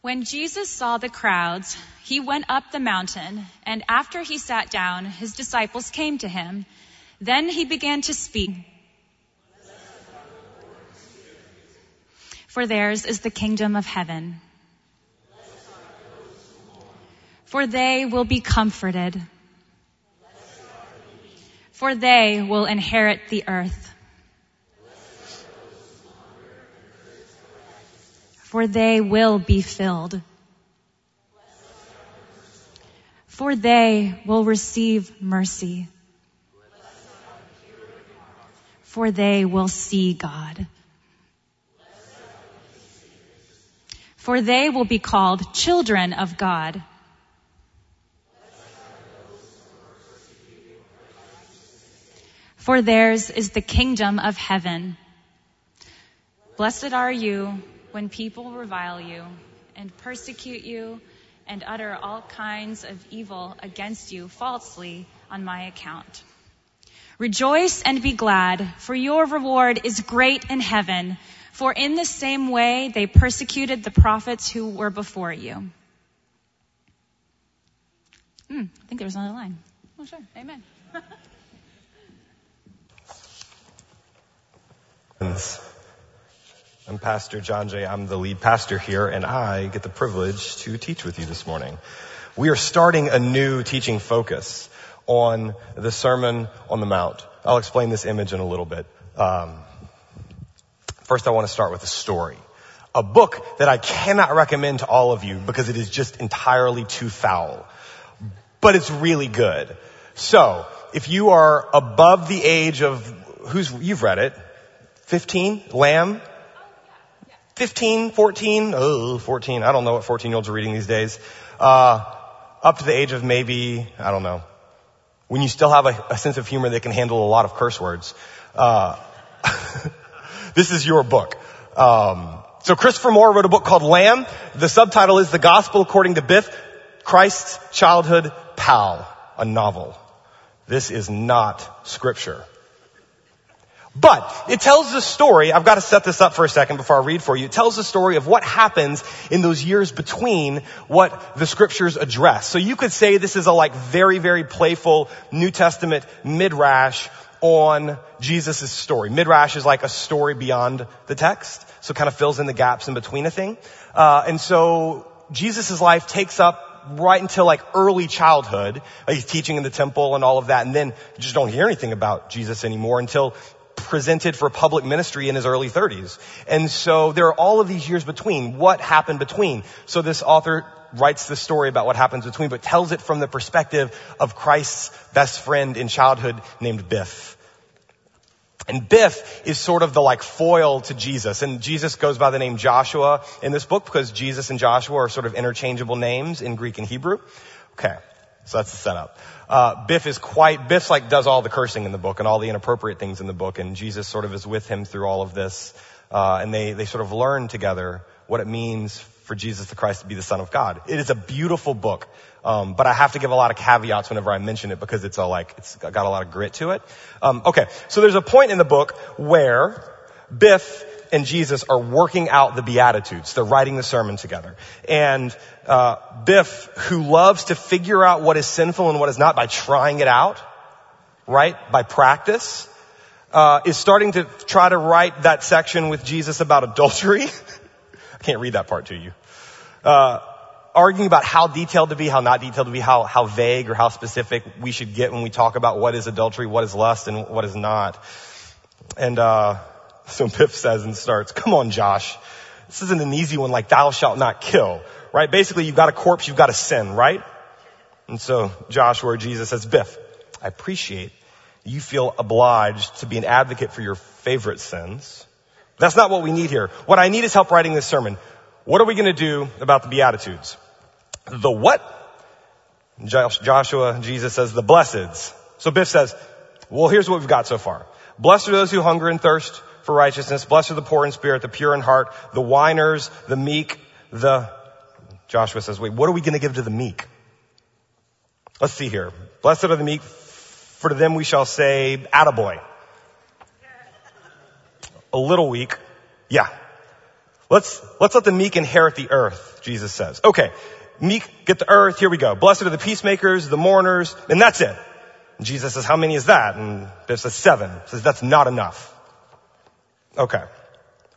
When Jesus saw the crowds, he went up the mountain, and after he sat down, his disciples came to him. Then he began to speak. For theirs is the kingdom of heaven. For they will be comforted. For they will inherit the earth. For they will be filled. For they will receive mercy. For they will see God. For they will be called children of God. For theirs is the kingdom of heaven. Blessed are you when people revile you and persecute you and utter all kinds of evil against you falsely on my account. Rejoice and be glad, for your reward is great in heaven, for in the same way they persecuted the prophets who were before you. Hmm, I think there was another line. Oh, sure. Amen. I'm Pastor John Jay. I'm the lead pastor here, and I get the privilege to teach with you this morning. We are starting a new teaching focus on the Sermon on the Mount. I'll explain this image in a little bit. Um, first, I want to start with a story. A book that I cannot recommend to all of you because it is just entirely too foul. But it's really good. So, if you are above the age of, who's, you've read it, 15? Lamb? 15, 14, oh, 14. I don't know what 14 year olds are reading these days. Uh, up to the age of maybe, I don't know. When you still have a, a sense of humor that can handle a lot of curse words. Uh, this is your book. Um, so Christopher Moore wrote a book called Lamb. The subtitle is The Gospel According to Biff, Christ's Childhood Pal, a novel. This is not scripture. But it tells the story, I've got to set this up for a second before I read for you. It tells the story of what happens in those years between what the scriptures address. So you could say this is a like very, very playful New Testament midrash on Jesus' story. Midrash is like a story beyond the text, so it kind of fills in the gaps in between a thing. Uh, and so Jesus' life takes up right until like early childhood. He's teaching in the temple and all of that, and then you just don't hear anything about Jesus anymore until presented for public ministry in his early 30s. And so there are all of these years between. What happened between? So this author writes the story about what happens between, but tells it from the perspective of Christ's best friend in childhood named Biff. And Biff is sort of the like foil to Jesus. And Jesus goes by the name Joshua in this book because Jesus and Joshua are sort of interchangeable names in Greek and Hebrew. Okay. So that's the setup. Uh, Biff is quite, Biff's like does all the cursing in the book and all the inappropriate things in the book and Jesus sort of is with him through all of this. Uh, and they, they sort of learn together what it means for Jesus the Christ to be the Son of God. It is a beautiful book. Um, but I have to give a lot of caveats whenever I mention it because it's a like, it's got a lot of grit to it. Um, okay. So there's a point in the book where Biff and Jesus are working out the Beatitudes. They're writing the sermon together. And uh, Biff, who loves to figure out what is sinful and what is not by trying it out, right, by practice, uh, is starting to try to write that section with Jesus about adultery. I can't read that part to you. Uh, arguing about how detailed to be, how not detailed to be, how, how vague or how specific we should get when we talk about what is adultery, what is lust, and what is not. And, uh, so Biff says and starts, come on, Josh. This isn't an easy one like thou shalt not kill, right? Basically, you've got a corpse, you've got a sin, right? And so Joshua or Jesus says, Biff, I appreciate you feel obliged to be an advocate for your favorite sins. That's not what we need here. What I need is help writing this sermon. What are we going to do about the Beatitudes? The what? Joshua, Jesus says the blesseds. So Biff says, well, here's what we've got so far. Blessed are those who hunger and thirst for righteousness. Blessed are the poor in spirit, the pure in heart, the whiners, the meek, the, Joshua says, wait, what are we going to give to the meek? Let's see here. Blessed are the meek, for to them we shall say, attaboy. A little weak. Yeah. Let's, let's let the meek inherit the earth, Jesus says. Okay, meek get the earth, here we go. Blessed are the peacemakers, the mourners, and that's it. Jesus says, how many is that? And Biff says seven. Says that's not enough. Okay.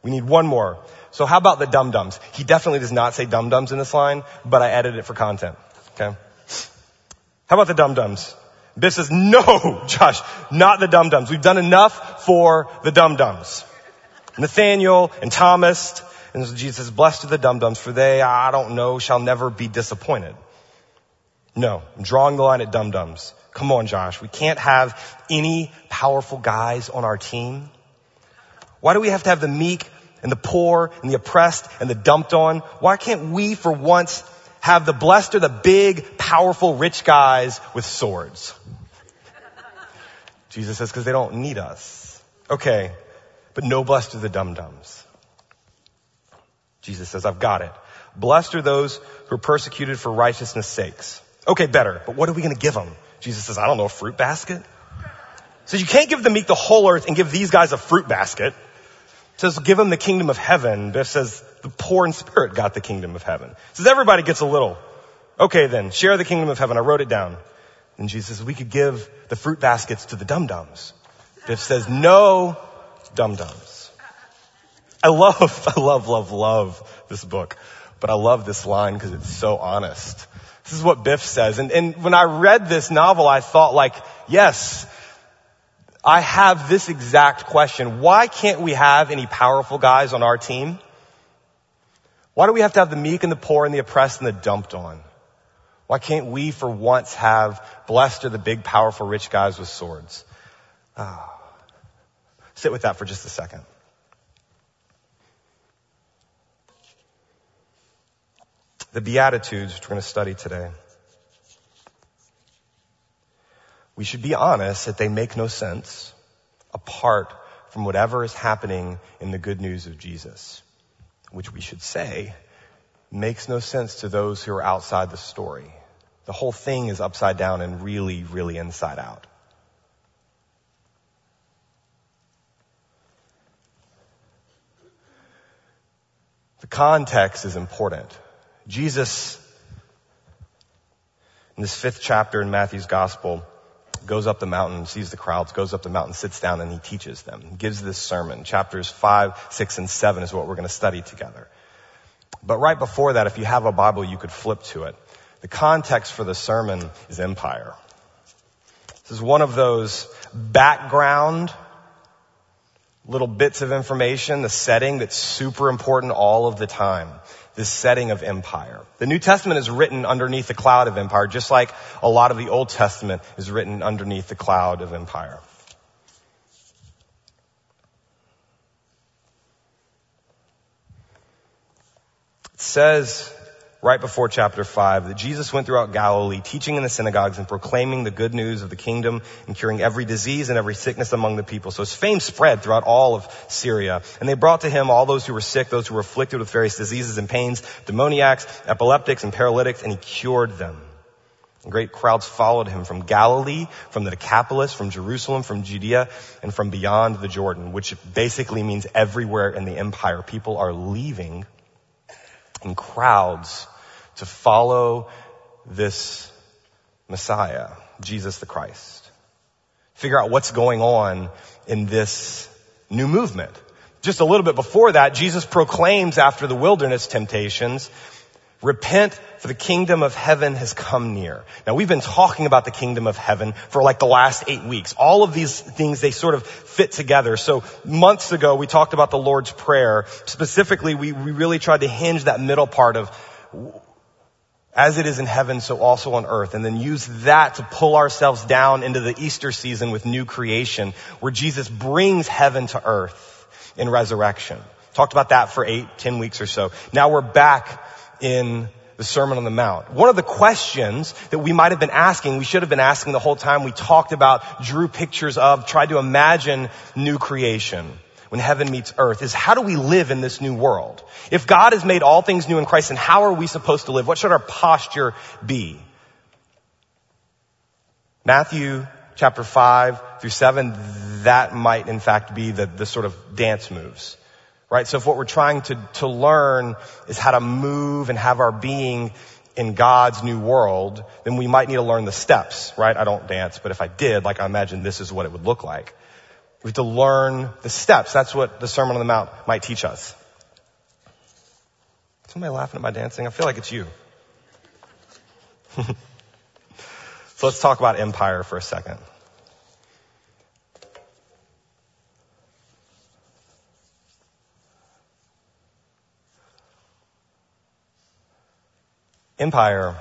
We need one more. So how about the dum-dums? He definitely does not say dum-dums in this line, but I added it for content. Okay. How about the dum-dums? Biff says, no, Josh, not the dum-dums. We've done enough for the dum-dums. Nathaniel and Thomas and Jesus says, blessed are the dum-dums, for they, I don't know, shall never be disappointed. No, I'm drawing the line at dum-dums. Come on, Josh. We can't have any powerful guys on our team. Why do we have to have the meek and the poor and the oppressed and the dumped on? Why can't we for once have the blessed or the big, powerful, rich guys with swords? Jesus says, because they don't need us. Okay, but no blessed are the dum-dums. Jesus says, I've got it. Blessed are those who are persecuted for righteousness sakes. Okay, better, but what are we going to give them? Jesus says, I don't know, a fruit basket? So you can't give the meek the whole earth and give these guys a fruit basket. Says, give them the kingdom of heaven. Biff says, the poor in spirit got the kingdom of heaven. It says, everybody gets a little. Okay then, share the kingdom of heaven. I wrote it down. And Jesus says, we could give the fruit baskets to the dum-dums. Biff says, no dum-dums. I love, I love, love, love this book, but I love this line because it's so honest. This is what Biff says. And, and when I read this novel, I thought like, yes, I have this exact question. Why can't we have any powerful guys on our team? Why do we have to have the meek and the poor and the oppressed and the dumped on? Why can't we for once have blessed are the big, powerful, rich guys with swords? Oh. Sit with that for just a second. the Beatitudes, which we're going to study today. We should be honest that they make no sense apart from whatever is happening in the good news of Jesus, which we should say makes no sense to those who are outside the story. The whole thing is upside down and really, really inside out. The context is important. Jesus, in this fifth chapter in Matthew's gospel, goes up the mountain, sees the crowds, goes up the mountain, sits down, and he teaches them. He gives this sermon. Chapters five, six, and seven is what we're going to study together. But right before that, if you have a Bible, you could flip to it. The context for the sermon is empire. This is one of those background little bits of information, the setting that's super important all of the time this setting of empire. The New Testament is written underneath the cloud of empire, just like a lot of the Old Testament is written underneath the cloud of empire. It says right before chapter 5 that Jesus went throughout Galilee teaching in the synagogues and proclaiming the good news of the kingdom and curing every disease and every sickness among the people. So his fame spread throughout all of Syria. And they brought to him all those who were sick, those who were afflicted with various diseases and pains, demoniacs, epileptics, and paralytics, and he cured them. And great crowds followed him from Galilee, from the Decapolis, from Jerusalem, from Judea, and from beyond the Jordan, which basically means everywhere in the empire. People are leaving in crowds to follow this Messiah, Jesus the Christ. Figure out what's going on in this new movement. Just a little bit before that, Jesus proclaims after the wilderness temptations, repent for the kingdom of heaven has come near. Now we've been talking about the kingdom of heaven for like the last eight weeks. All of these things, they sort of fit together. So months ago, we talked about the Lord's Prayer. Specifically, we, we really tried to hinge that middle part of as it is in heaven, so also on earth, and then use that to pull ourselves down into the Easter season with new creation, where Jesus brings heaven to earth in resurrection. Talked about that for eight, ten weeks or so. Now we're back in the Sermon on the Mount. One of the questions that we might have been asking, we should have been asking the whole time we talked about, drew pictures of, tried to imagine new creation when heaven meets earth is how do we live in this new world? If God has made all things new in Christ, then how are we supposed to live? What should our posture be? Matthew chapter 5 through 7, that might in fact be the, the sort of dance moves. Right? So if what we're trying to, to learn is how to move and have our being in God's new world, then we might need to learn the steps, right? I don't dance, but if I did, like I imagine this is what it would look like. We have to learn the steps. That's what the Sermon on the Mount might teach us. Somebody laughing at my dancing? I feel like it's you. so let's talk about empire for a second. Empire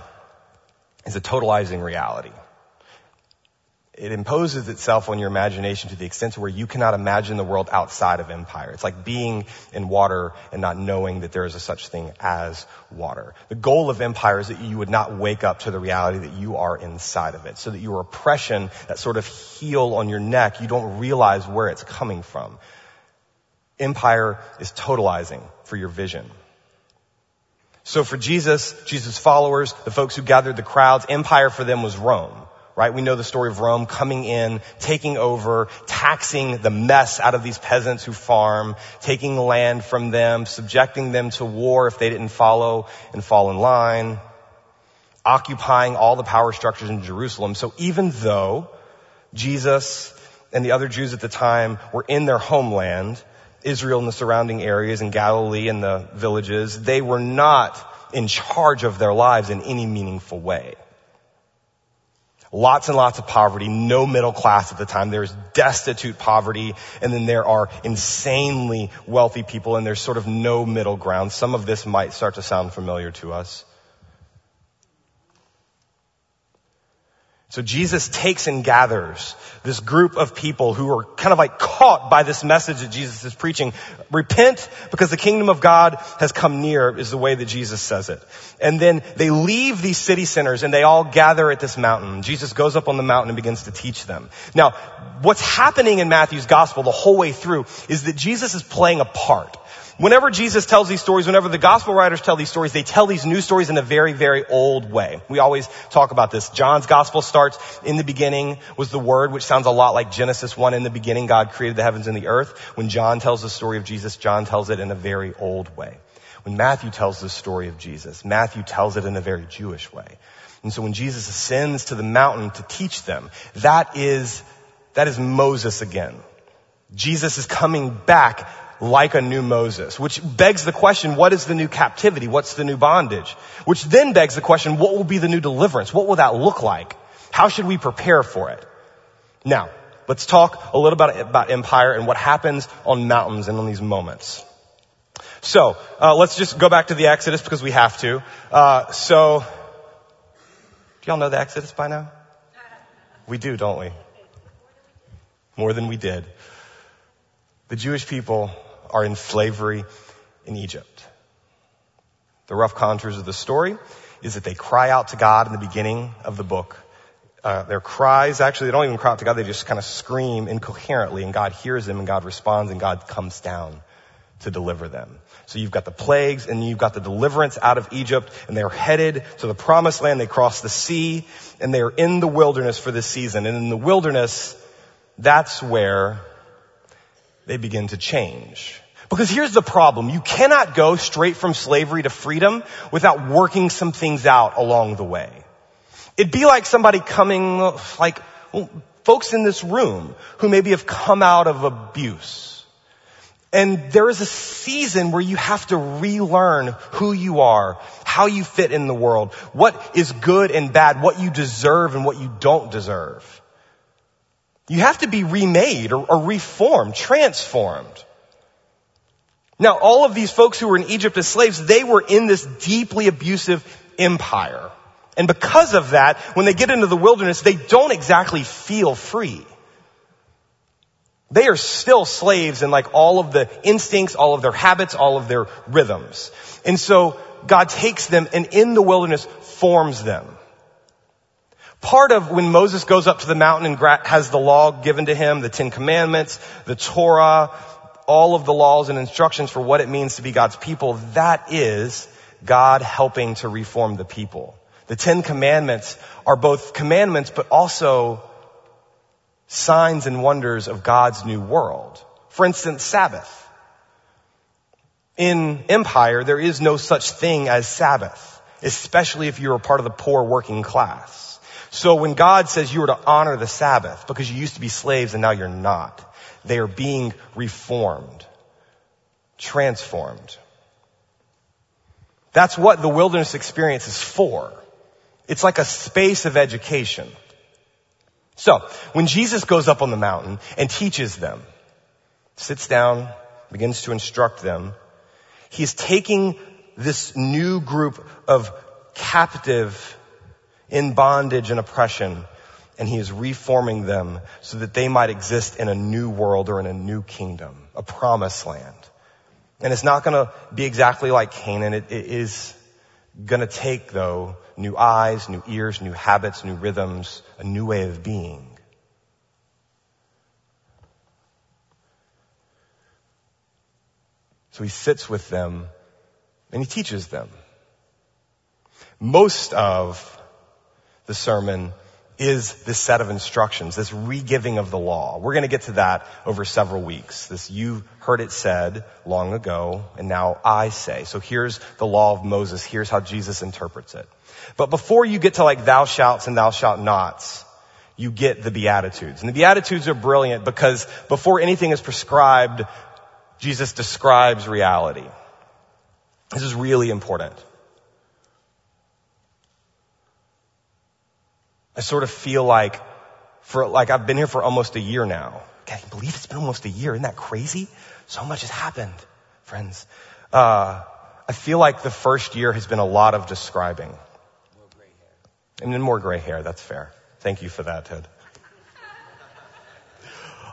is a totalizing reality. It imposes itself on your imagination to the extent to where you cannot imagine the world outside of empire. It's like being in water and not knowing that there is a such thing as water. The goal of empire is that you would not wake up to the reality that you are inside of it, so that your oppression, that sort of heel on your neck, you don't realize where it's coming from. Empire is totalizing for your vision. So for Jesus, Jesus' followers, the folks who gathered the crowds, empire for them was Rome. Right? We know the story of Rome coming in, taking over, taxing the mess out of these peasants who farm, taking land from them, subjecting them to war if they didn't follow and fall in line, occupying all the power structures in Jerusalem. So even though Jesus and the other Jews at the time were in their homeland, Israel and the surrounding areas and Galilee and the villages, they were not in charge of their lives in any meaningful way. Lots and lots of poverty, no middle class at the time. There's destitute poverty, and then there are insanely wealthy people, and there's sort of no middle ground. Some of this might start to sound familiar to us. So Jesus takes and gathers this group of people who are kind of like caught by this message that Jesus is preaching. Repent because the kingdom of God has come near is the way that Jesus says it. And then they leave these city centers and they all gather at this mountain. Jesus goes up on the mountain and begins to teach them. Now, what's happening in Matthew's gospel the whole way through is that Jesus is playing a part. Whenever Jesus tells these stories, whenever the gospel writers tell these stories, they tell these new stories in a very, very old way. We always talk about this. John's gospel starts in the beginning was the word, which sounds a lot like Genesis 1. In the beginning, God created the heavens and the earth. When John tells the story of Jesus, John tells it in a very old way. When Matthew tells the story of Jesus, Matthew tells it in a very Jewish way. And so when Jesus ascends to the mountain to teach them, that is, that is Moses again. Jesus is coming back like a new Moses, which begs the question, what is the new captivity? What's the new bondage? Which then begs the question, what will be the new deliverance? What will that look like? How should we prepare for it? Now, let's talk a little bit about, empire and what happens on mountains and on these moments. So, uh, let's just go back to the Exodus because we have to. Uh, so, do y'all know the Exodus by now? We do, don't we? More than we did. The Jewish people are in slavery in Egypt. The rough contours of the story is that they cry out to God in the beginning of the book. Uh, their cries, actually, they don't even cry out to God, they just kind of scream incoherently, and God hears them, and God responds, and God comes down to deliver them. So you've got the plagues, and you've got the deliverance out of Egypt, and they're headed to the promised land. They cross the sea, and they are in the wilderness for this season. And in the wilderness, that's where they begin to change. Because here's the problem. You cannot go straight from slavery to freedom without working some things out along the way. It'd be like somebody coming, like well, folks in this room who maybe have come out of abuse. And there is a season where you have to relearn who you are, how you fit in the world, what is good and bad, what you deserve and what you don't deserve. You have to be remade or, or reformed, transformed. Now, all of these folks who were in Egypt as slaves, they were in this deeply abusive empire. And because of that, when they get into the wilderness, they don't exactly feel free. They are still slaves in like all of the instincts, all of their habits, all of their rhythms. And so God takes them and in the wilderness forms them. Part of when Moses goes up to the mountain and has the law given to him, the Ten Commandments, the Torah, all of the laws and instructions for what it means to be God's people, that is God helping to reform the people. The Ten Commandments are both commandments, but also signs and wonders of God's new world. For instance, Sabbath. In empire, there is no such thing as Sabbath, especially if you're a part of the poor working class. So when God says you are to honor the Sabbath because you used to be slaves and now you're not, they are being reformed, transformed. That's what the wilderness experience is for. It's like a space of education. So, when Jesus goes up on the mountain and teaches them, sits down, begins to instruct them, he's taking this new group of captive in bondage and oppression and he is reforming them so that they might exist in a new world or in a new kingdom, a promised land. And it's not going to be exactly like Canaan. It, it is going to take, though, new eyes, new ears, new habits, new rhythms, a new way of being. So he sits with them and he teaches them. Most of the sermon is this set of instructions, this re-giving of the law. We're going to get to that over several weeks. This you heard it said long ago, and now I say. So here's the law of Moses. Here's how Jesus interprets it. But before you get to like thou shalt and thou shalt nots, you get the Beatitudes. And the Beatitudes are brilliant because before anything is prescribed, Jesus describes reality. This is really important. I sort of feel like for, like I've been here for almost a year now. Can you believe it's been almost a year? Isn't that crazy? So much has happened, friends. Uh, I feel like the first year has been a lot of describing. And then more gray hair, that's fair. Thank you for that, Ted.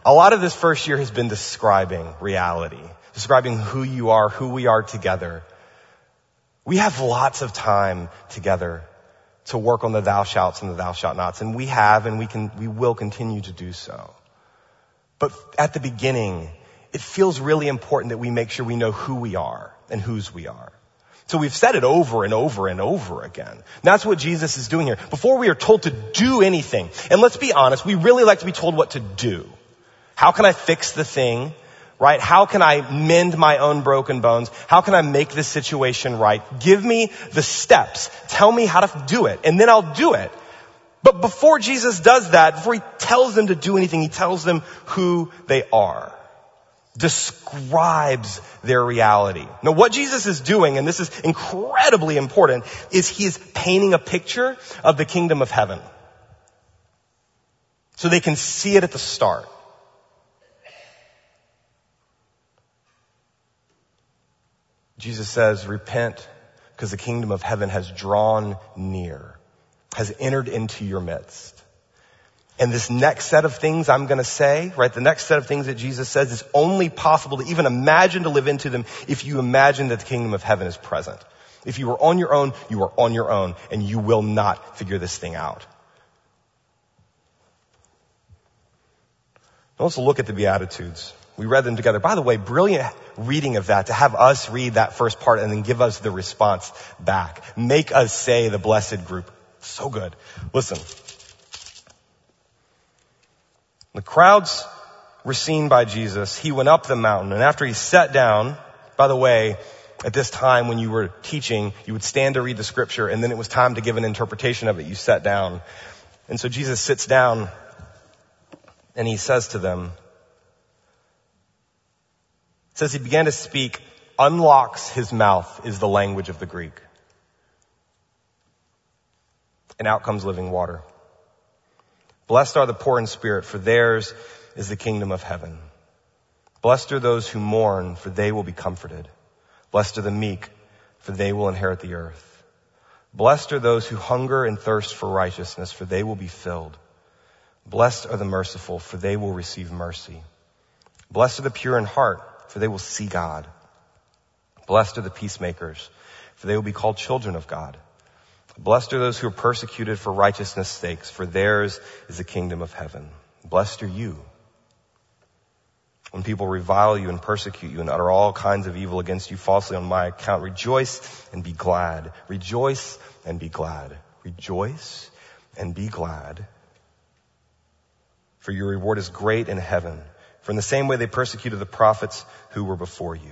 A lot of this first year has been describing reality, describing who you are, who we are together. We have lots of time together to work on the thou shalt and the thou shalt nots. And we have and we can, we will continue to do so. But at the beginning, it feels really important that we make sure we know who we are and whose we are. So we've said it over and over and over again. That's what Jesus is doing here. Before we are told to do anything, and let's be honest, we really like to be told what to do. How can I fix the thing? Right? How can I mend my own broken bones? How can I make this situation right? Give me the steps. Tell me how to do it, and then I'll do it. But before Jesus does that, before he tells them to do anything, he tells them who they are. Describes their reality. Now what Jesus is doing, and this is incredibly important, is he is painting a picture of the kingdom of heaven. So they can see it at the start. Jesus says, repent because the kingdom of heaven has drawn near, has entered into your midst. And this next set of things I'm going to say, right, the next set of things that Jesus says is only possible to even imagine to live into them if you imagine that the kingdom of heaven is present. If you are on your own, you are on your own and you will not figure this thing out. Now let's look at the Beatitudes. We read them together. By the way, brilliant reading of that to have us read that first part and then give us the response back. Make us say the blessed group. So good. Listen. The crowds were seen by Jesus. He went up the mountain and after he sat down, by the way, at this time when you were teaching, you would stand to read the scripture and then it was time to give an interpretation of it. You sat down. And so Jesus sits down and he says to them, says he began to speak, unlocks his mouth is the language of the Greek. And out comes living water. Blessed are the poor in spirit, for theirs is the kingdom of heaven. Blessed are those who mourn, for they will be comforted. Blessed are the meek, for they will inherit the earth. Blessed are those who hunger and thirst for righteousness, for they will be filled. Blessed are the merciful, for they will receive mercy. Blessed are the pure in heart, for they will see God. Blessed are the peacemakers, for they will be called children of God. Blessed are those who are persecuted for righteousness' sakes, for theirs is the kingdom of heaven. Blessed are you when people revile you and persecute you and utter all kinds of evil against you falsely on my account. Rejoice and be glad. Rejoice and be glad. Rejoice and be glad. For your reward is great in heaven. For in the same way they persecuted the prophets who were before you.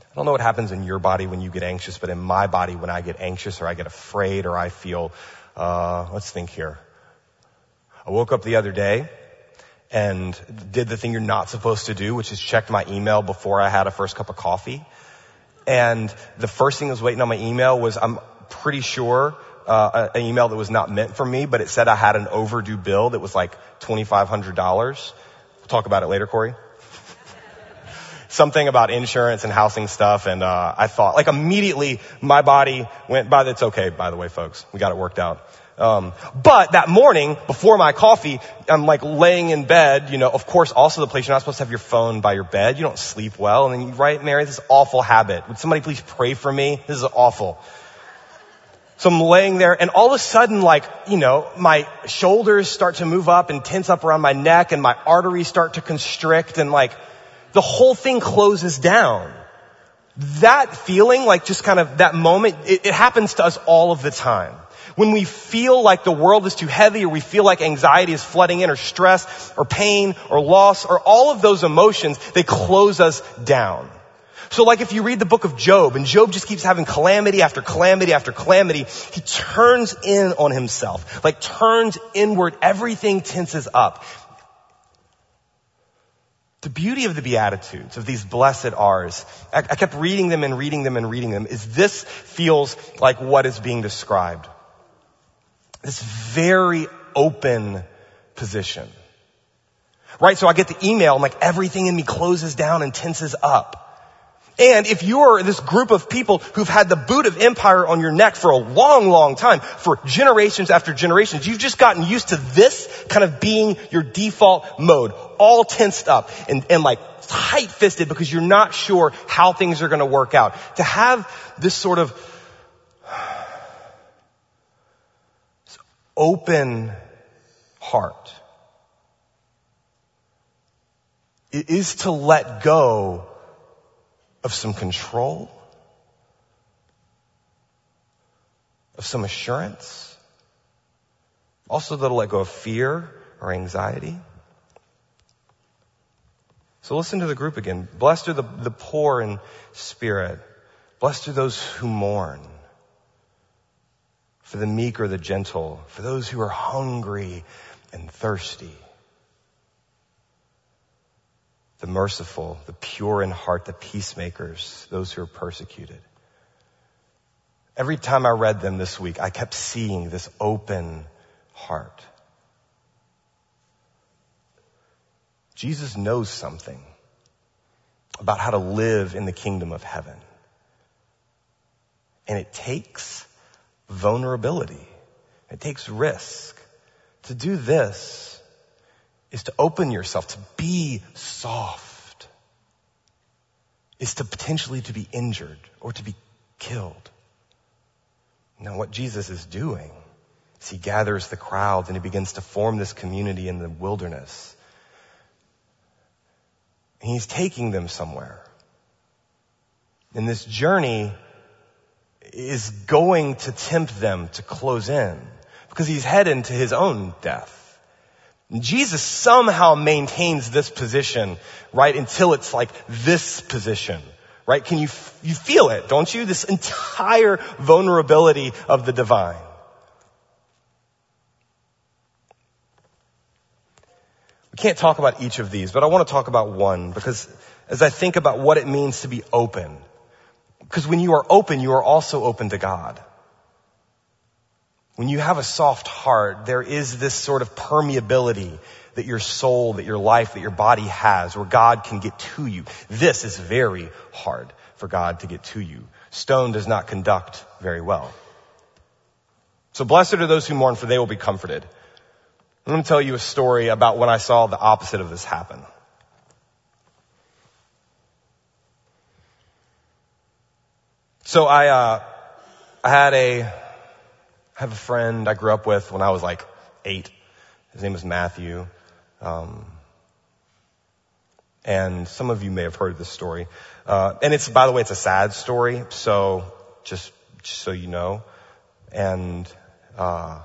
I don't know what happens in your body when you get anxious, but in my body, when I get anxious or I get afraid or I feel, uh, let's think here. I woke up the other day and did the thing you're not supposed to do, which is checked my email before I had a first cup of coffee. And the first thing that was waiting on my email was I'm pretty sure uh, an email that was not meant for me, but it said I had an overdue bill that was like $2,500. We'll talk about it later, Corey. Something about insurance and housing stuff and uh, I thought like immediately my body went by it's okay by the way folks we got it worked out. Um, but that morning before my coffee I'm like laying in bed you know of course also the place you're not supposed to have your phone by your bed you don't sleep well and then you write Mary this awful habit. Would somebody please pray for me? This is awful so I'm laying there and all of a sudden like, you know, my shoulders start to move up and tense up around my neck and my arteries start to constrict and like the whole thing closes down. That feeling, like just kind of that moment, it, it happens to us all of the time. When we feel like the world is too heavy or we feel like anxiety is flooding in or stress or pain or loss or all of those emotions, they close us down. So like if you read the book of Job and Job just keeps having calamity after calamity after calamity, he turns in on himself, like turns inward, everything tenses up. The beauty of the Beatitudes, of these blessed R's, I, I kept reading them and reading them and reading them, is this feels like what is being described. This very open position. Right? So I get the email and like everything in me closes down and tenses up. And if you're this group of people who've had the boot of empire on your neck for a long, long time, for generations after generations, you've just gotten used to this kind of being your default mode, all tensed up and, and like tight fisted because you're not sure how things are going to work out. To have this sort of open heart is to let go of some control, of some assurance, also that'll let go of fear or anxiety. So listen to the group again. Blessed are the, the poor in spirit. Blessed are those who mourn. For the meek or the gentle. For those who are hungry and thirsty the merciful, the pure in heart, the peacemakers, those who are persecuted. Every time I read them this week, I kept seeing this open heart. Jesus knows something about how to live in the kingdom of heaven. And it takes vulnerability. It takes risk. To do this is to open yourself, to be soft, is to potentially to be injured or to be killed. Now what Jesus is doing is he gathers the crowds and he begins to form this community in the wilderness. And he's taking them somewhere. And this journey is going to tempt them to close in because he's heading to his own death. Jesus somehow maintains this position, right, until it's like this position, right? Can you, you feel it, don't you? This entire vulnerability of the divine. We can't talk about each of these, but I want to talk about one because as I think about what it means to be open, because when you are open, you are also open to God. When you have a soft heart, there is this sort of permeability that your soul, that your life, that your body has where God can get to you. This is very hard for God to get to you. Stone does not conduct very well. So blessed are those who mourn for they will be comforted. I'm going to tell you a story about when I saw the opposite of this happen. So I, uh, I had a I have a friend I grew up with when I was like eight. His name is Matthew. Um, and some of you may have heard this story. Uh, and it's, by the way, it's a sad story. So just, just so you know. And, uh,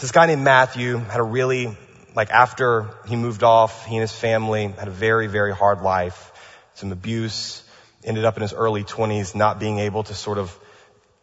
this guy named Matthew had a really, like after he moved off, he and his family had a very, very hard life. Some abuse ended up in his early 20s not being able to sort of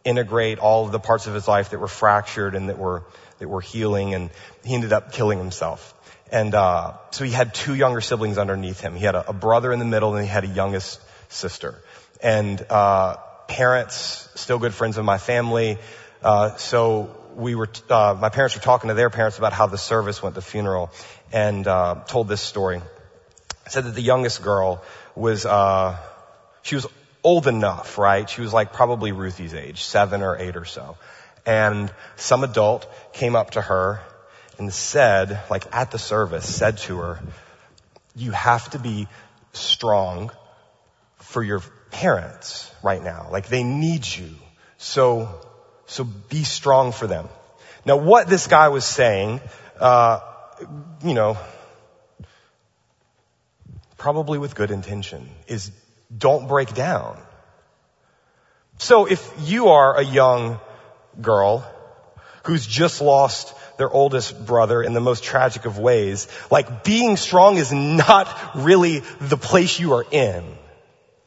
integrate all of the parts of his life that were fractured and that were, that were healing and he ended up killing himself. And, uh, so he had two younger siblings underneath him. He had a, a brother in the middle and he had a youngest sister. And, uh, parents, still good friends of my family. Uh, so we were, uh, my parents were talking to their parents about how the service went, the funeral, and, uh, told this story. Said that the youngest girl was, uh, she was old enough, right? She was like probably Ruthie's age, seven or eight or so. And some adult came up to her and said, like at the service, said to her, you have to be strong for your parents right now. Like they need you. So, so be strong for them. Now what this guy was saying, uh, you know, probably with good intention, is don't break down. So if you are a young girl who's just lost their oldest brother in the most tragic of ways, like being strong is not really the place you are in,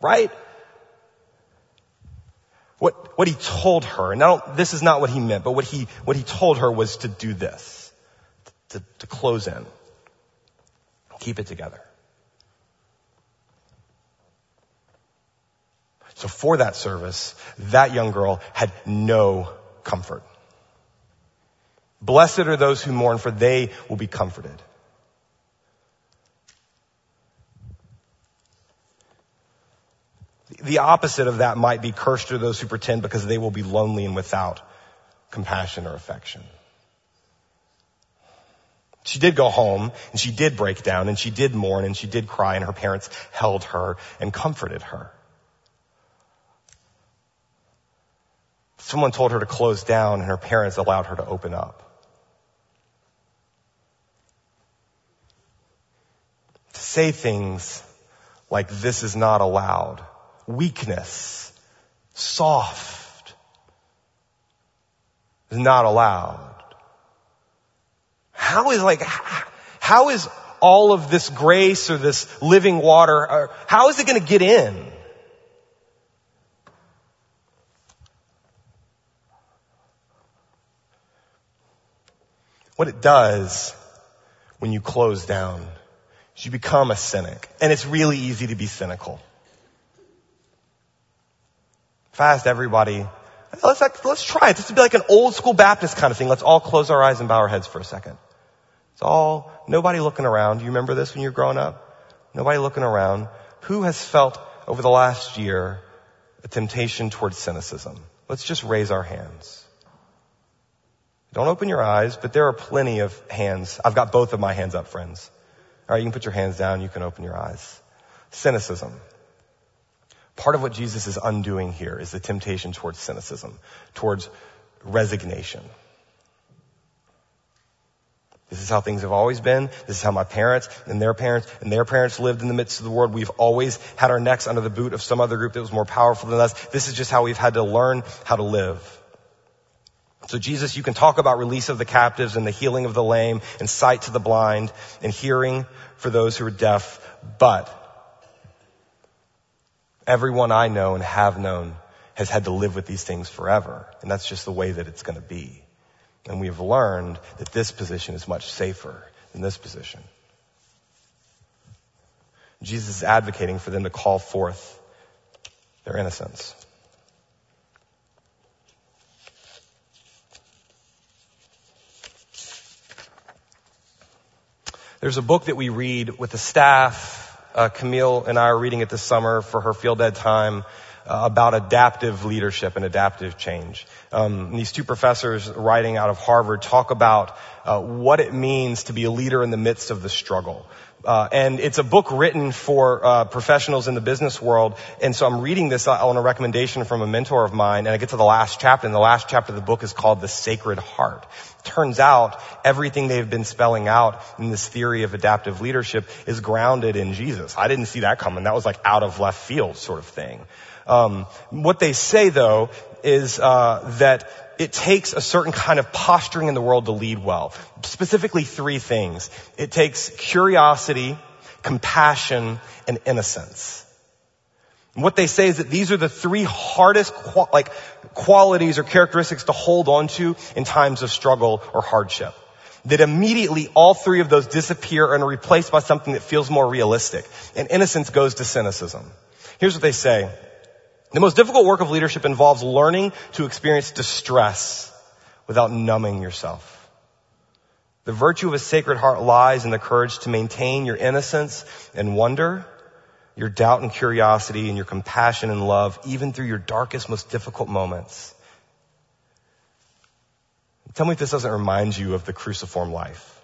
right? What, what he told her, and this is not what he meant, but what he, what he told her was to do this, to, to close in, keep it together. So for that service, that young girl had no comfort. Blessed are those who mourn, for they will be comforted. The opposite of that might be cursed are those who pretend because they will be lonely and without compassion or affection. She did go home and she did break down and she did mourn and she did cry and her parents held her and comforted her. Someone told her to close down and her parents allowed her to open up. To say things like this is not allowed, weakness, soft, is not allowed. How is like, how is all of this grace or this living water, uh, how is it going to get in? What it does when you close down is you become a cynic. And it's really easy to be cynical. Fast everybody. Let's, let's try it. This would be like an old school Baptist kind of thing. Let's all close our eyes and bow our heads for a second. It's all, nobody looking around. You remember this when you were growing up? Nobody looking around. Who has felt over the last year a temptation towards cynicism? Let's just raise our hands. Don't open your eyes, but there are plenty of hands. I've got both of my hands up, friends. All right, you can put your hands down. You can open your eyes. Cynicism. Part of what Jesus is undoing here is the temptation towards cynicism, towards resignation. This is how things have always been. This is how my parents and their parents and their parents lived in the midst of the world. We've always had our necks under the boot of some other group that was more powerful than us. This is just how we've had to learn how to live. So Jesus, you can talk about release of the captives and the healing of the lame and sight to the blind and hearing for those who are deaf, but everyone I know and have known has had to live with these things forever. And that's just the way that it's going to be. And we have learned that this position is much safer than this position. Jesus is advocating for them to call forth their innocence. There's a book that we read with the staff. Uh, Camille and I are reading it this summer for her field ed time uh, about adaptive leadership and adaptive change. Um, these two professors writing out of Harvard talk about uh, what it means to be a leader in the midst of the struggle. Uh, and it's a book written for uh, professionals in the business world. And so I'm reading this on a recommendation from a mentor of mine, and I get to the last chapter, and the last chapter of the book is called "The Sacred Heart." Turns out everything they've been spelling out in this theory of adaptive leadership is grounded in Jesus. I didn't see that coming. That was like out of left field sort of thing. Um, what they say though is uh, that it takes a certain kind of posturing in the world to lead well. Specifically three things. It takes curiosity, compassion, and innocence. And what they say is that these are the three hardest like qualities or characteristics to hold on to in times of struggle or hardship. That immediately all three of those disappear and are replaced by something that feels more realistic. And innocence goes to cynicism. Here's what they say. The most difficult work of leadership involves learning to experience distress without numbing yourself. The virtue of a sacred heart lies in the courage to maintain your innocence and wonder, your doubt and curiosity, and your compassion and love, even through your darkest, most difficult moments. Tell me if this doesn't remind you of the cruciform life.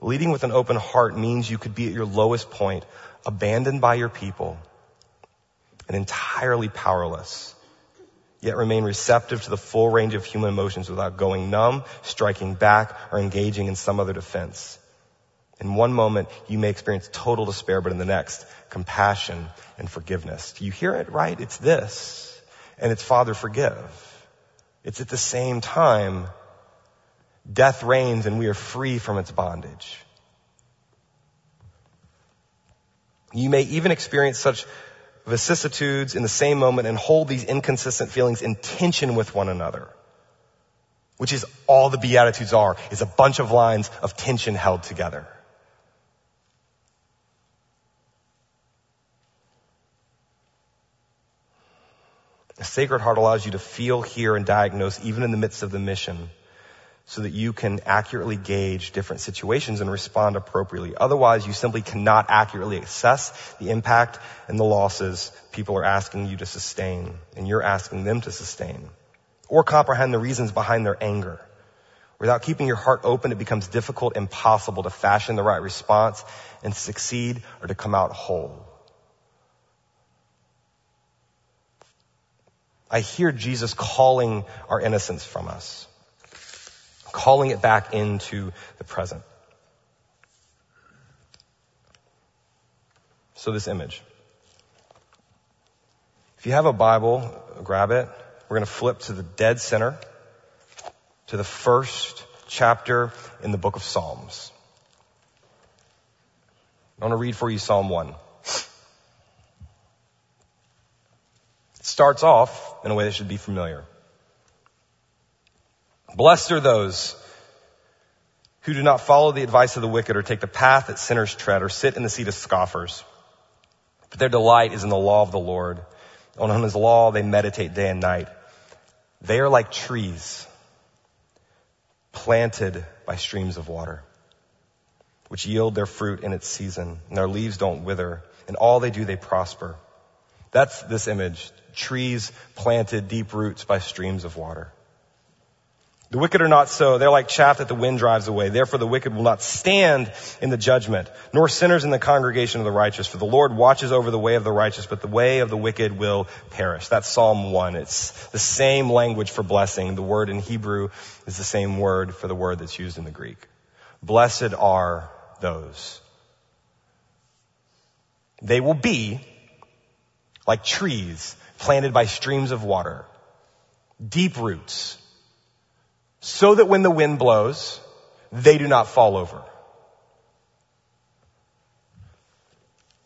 Leading with an open heart means you could be at your lowest point, abandoned by your people, and entirely powerless, yet remain receptive to the full range of human emotions without going numb, striking back, or engaging in some other defense. In one moment, you may experience total despair, but in the next, compassion and forgiveness. Do you hear it right? It's this. And it's Father, forgive. It's at the same time, death reigns and we are free from its bondage. You may even experience such vicissitudes in the same moment and hold these inconsistent feelings in tension with one another. Which is all the Beatitudes are, is a bunch of lines of tension held together. The sacred heart allows you to feel, hear, and diagnose even in the midst of the mission so that you can accurately gauge different situations and respond appropriately. Otherwise, you simply cannot accurately assess the impact and the losses people are asking you to sustain and you're asking them to sustain or comprehend the reasons behind their anger. Without keeping your heart open, it becomes difficult, impossible to fashion the right response and succeed or to come out whole. I hear Jesus calling our innocence from us calling it back into the present. So this image. If you have a Bible, grab it. We're going to flip to the dead center, to the first chapter in the book of Psalms. I want to read for you Psalm 1. It starts off in a way that should be familiar. Blessed are those who do not follow the advice of the wicked or take the path that sinners tread or sit in the seat of scoffers. But their delight is in the law of the Lord. On his law they meditate day and night. They are like trees planted by streams of water, which yield their fruit in its season, and their leaves don't wither, and all they do they prosper. That's this image. Trees planted deep roots by streams of water. The wicked are not so. They're like chaff that the wind drives away. Therefore the wicked will not stand in the judgment, nor sinners in the congregation of the righteous. For the Lord watches over the way of the righteous, but the way of the wicked will perish. That's Psalm 1. It's the same language for blessing. The word in Hebrew is the same word for the word that's used in the Greek. Blessed are those. They will be like trees planted by streams of water, deep roots, so that when the wind blows, they do not fall over.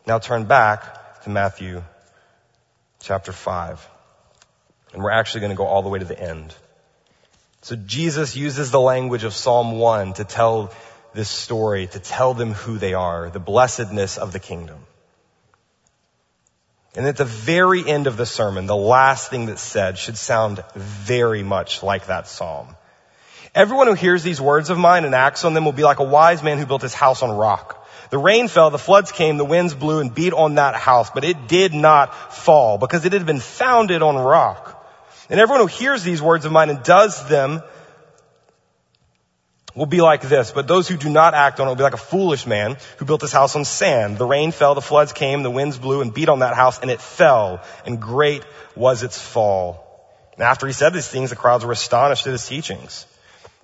Now turn back to Matthew chapter 5. And we're actually going to go all the way to the end. So Jesus uses the language of Psalm 1 to tell this story, to tell them who they are, the blessedness of the kingdom. And at the very end of the sermon, the last thing that's said should sound very much like that psalm. Everyone who hears these words of mine and acts on them will be like a wise man who built his house on rock. The rain fell, the floods came, the winds blew and beat on that house, but it did not fall because it had been founded on rock. And everyone who hears these words of mine and does them will be like this, but those who do not act on it will be like a foolish man who built his house on sand. The rain fell, the floods came, the winds blew and beat on that house and it fell and great was its fall. And after he said these things, the crowds were astonished at his teachings.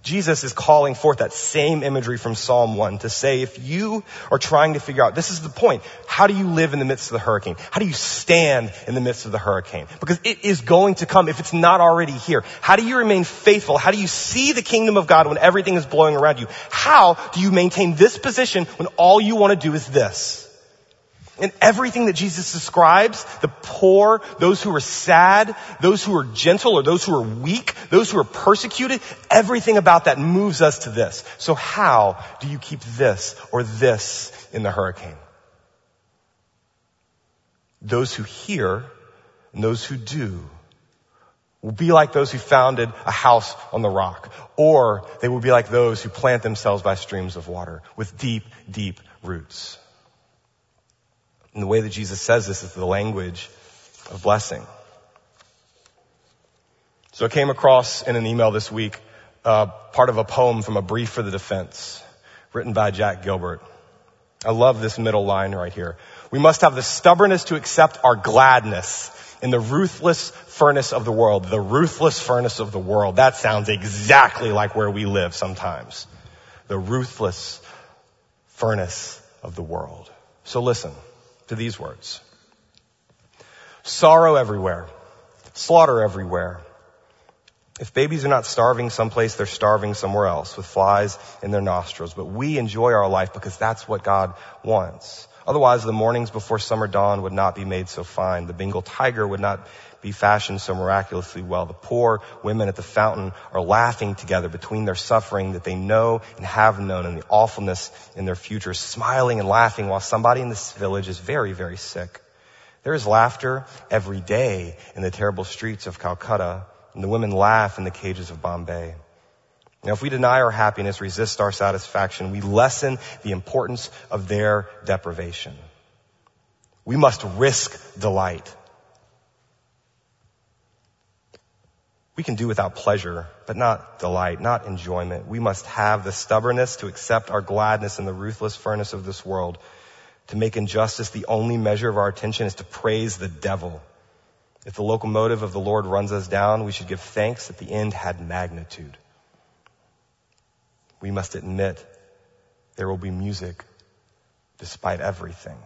Jesus is calling forth that same imagery from Psalm 1 to say if you are trying to figure out, this is the point, how do you live in the midst of the hurricane? How do you stand in the midst of the hurricane? Because it is going to come if it's not already here. How do you remain faithful? How do you see the kingdom of God when everything is blowing around you? How do you maintain this position when all you want to do is this? In everything that Jesus describes, the poor, those who are sad, those who are gentle or those who are weak, those who are persecuted, everything about that moves us to this. So how do you keep this or this in the hurricane? Those who hear and those who do will be like those who founded a house on the rock, or they will be like those who plant themselves by streams of water with deep, deep roots. And the way that Jesus says this is the language of blessing. So I came across in an email this week uh, part of a poem from a brief for the defense written by Jack Gilbert. I love this middle line right here. We must have the stubbornness to accept our gladness in the ruthless furnace of the world. The ruthless furnace of the world. That sounds exactly like where we live sometimes. The ruthless furnace of the world. So listen to these words. Sorrow everywhere. Slaughter everywhere. If babies are not starving someplace, they're starving somewhere else with flies in their nostrils. But we enjoy our life because that's what God wants. Otherwise, the mornings before summer dawn would not be made so fine. The Bengal tiger would not be fashioned so miraculously well. The poor women at the fountain are laughing together between their suffering that they know and have known and the awfulness in their future, smiling and laughing while somebody in this village is very, very sick. There is laughter every day in the terrible streets of Calcutta, and the women laugh in the cages of Bombay. Now, if we deny our happiness, resist our satisfaction, we lessen the importance of their deprivation. We must risk delight. We can do without pleasure, but not delight, not enjoyment. We must have the stubbornness to accept our gladness in the ruthless furnace of this world. To make injustice the only measure of our attention is to praise the devil. If the locomotive of the Lord runs us down, we should give thanks that the end had magnitude. We must admit there will be music despite everything.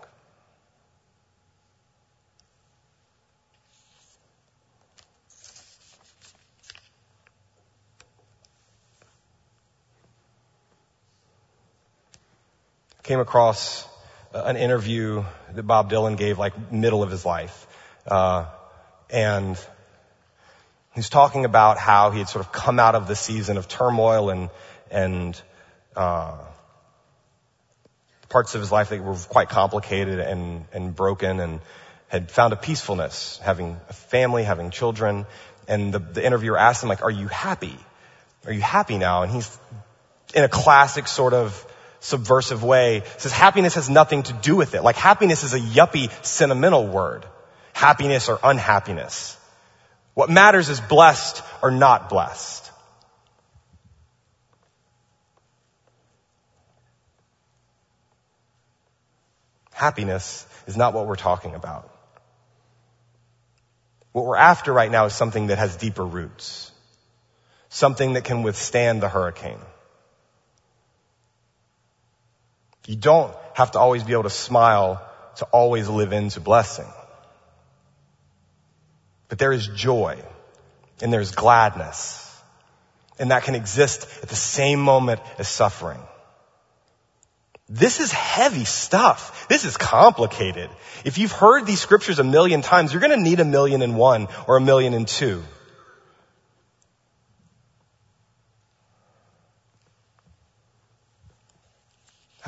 Came across an interview that Bob Dylan gave like middle of his life. Uh, and he's talking about how he had sort of come out of the season of turmoil and, and, uh, parts of his life that were quite complicated and, and broken and had found a peacefulness, having a family, having children. And the, the interviewer asked him, like, are you happy? Are you happy now? And he's in a classic sort of subversive way says happiness has nothing to do with it. Like happiness is a yuppie sentimental word. Happiness or unhappiness. What matters is blessed or not blessed. Happiness is not what we're talking about. What we're after right now is something that has deeper roots. Something that can withstand the hurricane. You don't have to always be able to smile to always live into blessing. But there is joy and there's gladness and that can exist at the same moment as suffering. This is heavy stuff. This is complicated. If you've heard these scriptures a million times, you're going to need a million and one or a million and two.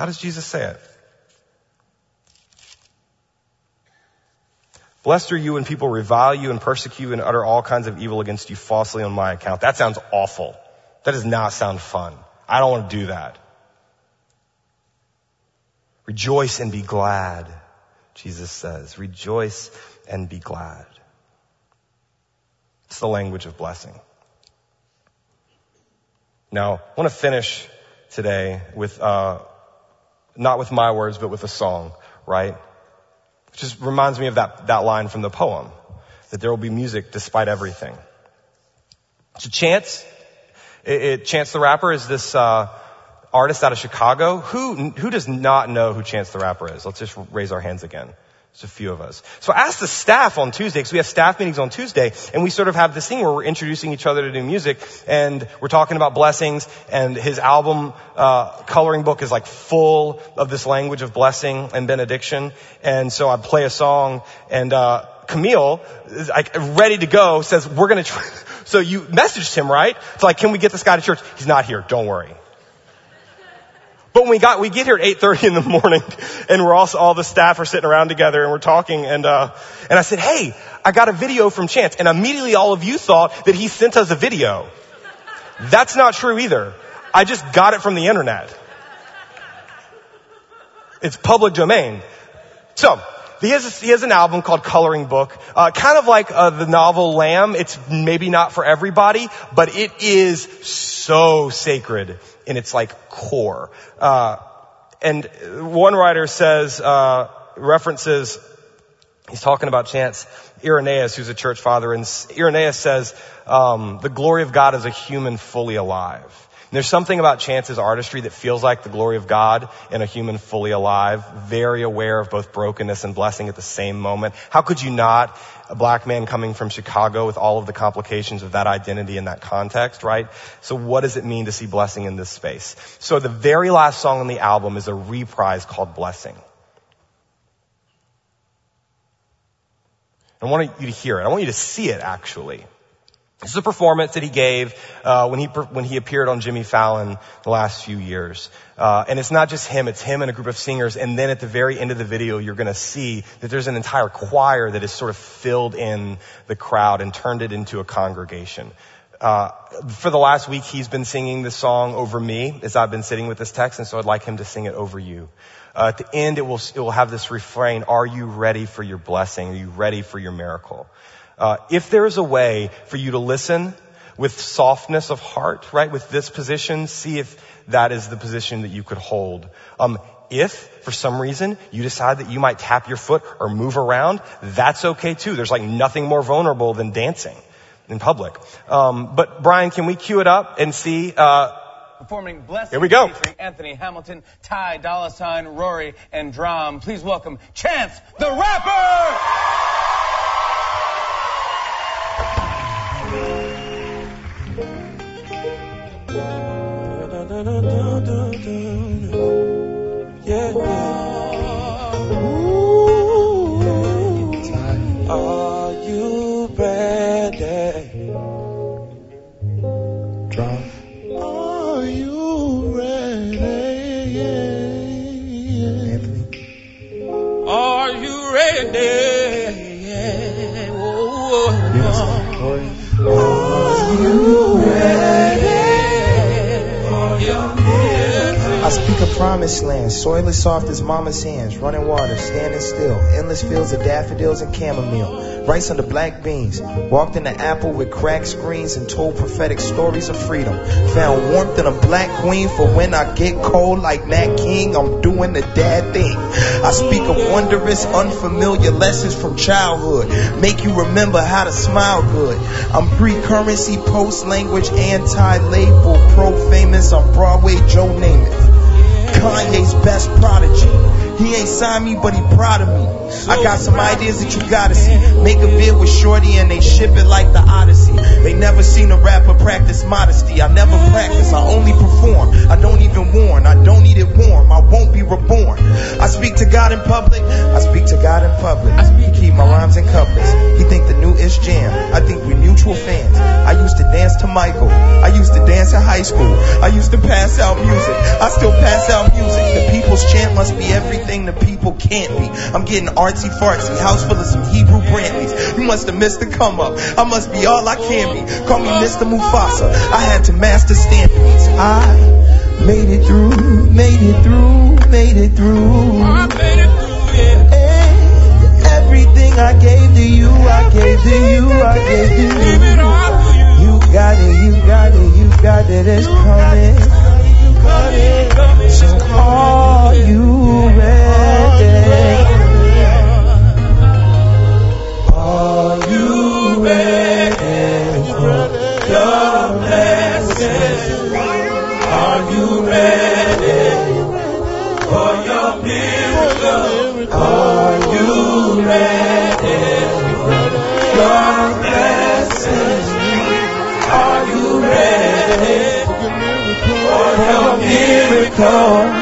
How does Jesus say it? Blessed are you when people revile you and persecute you and utter all kinds of evil against you falsely on my account. That sounds awful. That does not sound fun. I don't want to do that. Rejoice and be glad, Jesus says. Rejoice and be glad. It's the language of blessing. Now, I want to finish today with uh, not with my words, but with a song, right? It just reminds me of that, that line from the poem, that there will be music despite everything. So Chance, it, it, Chance the Rapper is this, uh, artist out of Chicago. Who, who does not know who Chance the Rapper is? Let's just raise our hands again. There's a few of us. So I asked the staff on Tuesday, because we have staff meetings on Tuesday, and we sort of have this thing where we're introducing each other to new music, and we're talking about blessings, and his album, uh, coloring book is like full of this language of blessing and benediction. And so I play a song, and, uh, Camille is like ready to go, says, we're gonna try. So you messaged him, right? It's like, can we get this guy to church? He's not here, don't worry. But when we got, we get here at 8.30 in the morning and we're also, all the staff are sitting around together and we're talking and, uh, and I said, hey, I got a video from Chance and immediately all of you thought that he sent us a video. That's not true either. I just got it from the internet. It's public domain. So, he has, he has an album called Coloring Book, uh, kind of like uh, the novel Lamb. It's maybe not for everybody, but it is so sacred in its like core. Uh, and one writer says, uh, references, he's talking about Chance Irenaeus, who's a church father, and Irenaeus says, um, the glory of God is a human fully alive. And there's something about Chance's artistry that feels like the glory of God in a human fully alive, very aware of both brokenness and blessing at the same moment. How could you not, a black man coming from Chicago with all of the complications of that identity in that context, right? So what does it mean to see blessing in this space? So the very last song on the album is a reprise called Blessing. I want you to hear it. I want you to see it actually. This is a performance that he gave uh, when he when he appeared on Jimmy Fallon the last few years, uh, and it's not just him; it's him and a group of singers. And then at the very end of the video, you're going to see that there's an entire choir that has sort of filled in the crowd and turned it into a congregation. Uh, for the last week, he's been singing this song over me as I've been sitting with this text, and so I'd like him to sing it over you. Uh, at the end, it will it will have this refrain: "Are you ready for your blessing? Are you ready for your miracle?" Uh, if there is a way for you to listen with softness of heart, right, with this position, see if that is the position that you could hold. Um, if for some reason you decide that you might tap your foot or move around, that's okay too. There's like nothing more vulnerable than dancing in public. Um, but Brian, can we cue it up and see? Uh, Performing Blessing Here we go. featuring Anthony Hamilton, Ty Dolla Sign, Raury, and Drum. Please welcome Chance the Rapper! Speak a promised land, soil as soft as mama's hands, running water, standing still, endless fields of daffodils and chamomile, rice under black beans, walked in the apple with cracked screens and told prophetic stories of freedom, found warmth in a black queen for when I get cold like Nat King, I'm doing the dad thing. I speak of wondrous, unfamiliar lessons from childhood, make you remember how to smile good. I'm pre-currency, post-language, anti-label, pro-famous, I'm Broadway Joe Namath. Kanye's best prodigy. He ain't signed me, but he proud of me. I got some ideas that you gotta see. Make a bid with Shorty and they ship it like the Odyssey. They never seen a rapper practice modesty. I never practice, I only perform. I don't even warn, I don't need it warm. I won't be reborn. I speak to God in public, I speak to God in public. He keep my rhymes in couplets. He think the new ish jam. I think we mutual fans. I used to dance to Michael. I used to dance in high school. I used to pass out music. I still. The chant must be everything the people can't be. I'm getting artsy fartsy. House full of some Hebrew Brantleys. You must have missed the come up. I must be all I can be. Call me Mr. Mufasa. I had to master standards. I made it through, made it through, made it through. I made it through, yeah. And everything I gave to you, I gave to you, I gave to you. you. You got it, you got it, you got it, it's coming. So are you ready? Are you ready for the blessing? Are you ready for your miracle? Are you ready? Are you ready? for your miracle.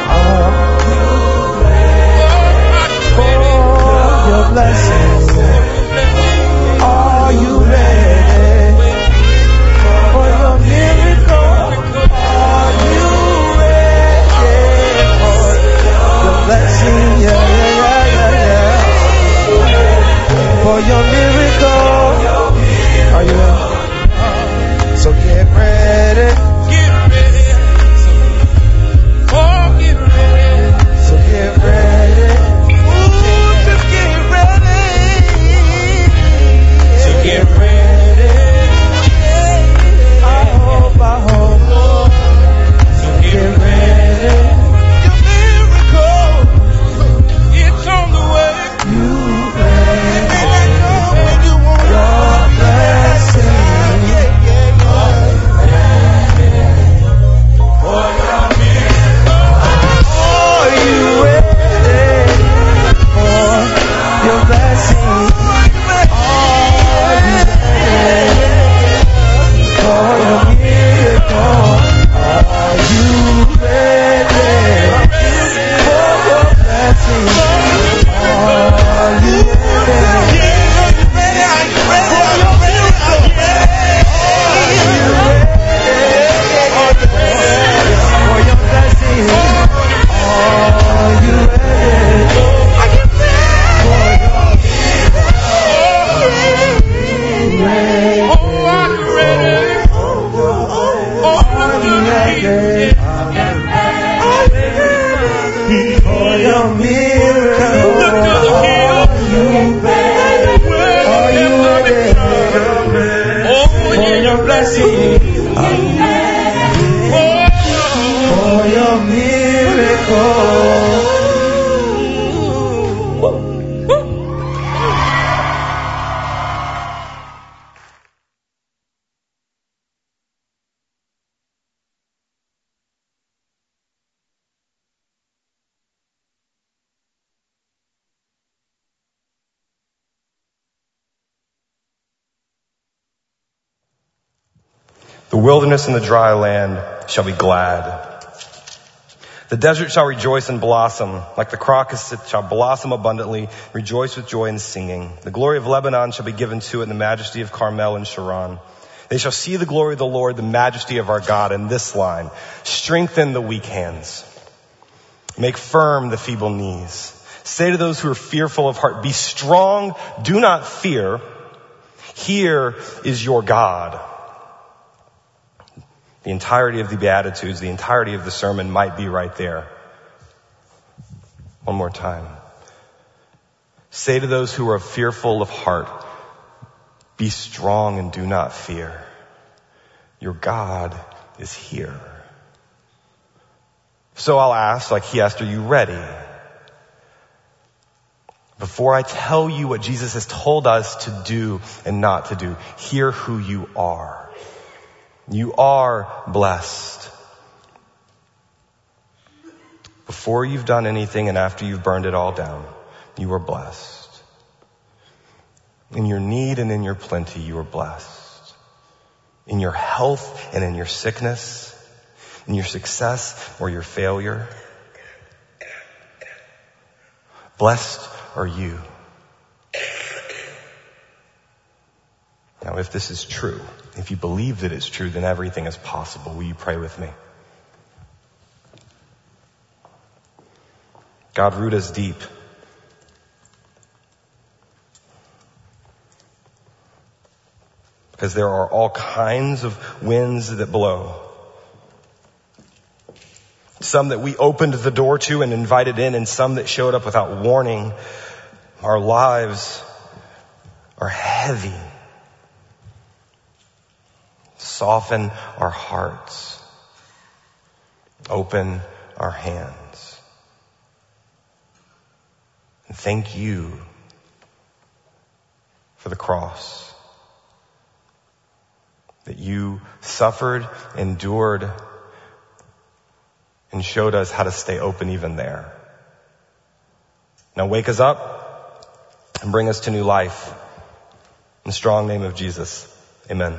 Yeah. Wilderness and the dry land shall be glad. The desert shall rejoice and blossom, like the crocus it shall blossom abundantly, rejoice with joy and singing. The glory of Lebanon shall be given to it, and the majesty of Carmel and Sharon. They shall see the glory of the Lord, the majesty of our God in this line. Strengthen the weak hands. Make firm the feeble knees. Say to those who are fearful of heart, be strong, do not fear. Here is your God. The entirety of the Beatitudes, the entirety of the sermon might be right there. One more time. Say to those who are fearful of heart, be strong and do not fear. Your God is here. So I'll ask, like he asked, are you ready? Before I tell you what Jesus has told us to do and not to do, hear who you are. You are blessed. Before you've done anything and after you've burned it all down, you are blessed. In your need and in your plenty, you are blessed. In your health and in your sickness, in your success or your failure. Blessed are you. Now, if this is true, if you believe that it's true, then everything is possible. Will you pray with me? God, root us deep. Because there are all kinds of winds that blow. Some that we opened the door to and invited in, and some that showed up without warning. Our lives are heavy. Soften our hearts. Open our hands. And thank you for the cross. That you suffered, endured, and showed us how to stay open even there. Now wake us up and bring us to new life. In the strong name of Jesus. Amen.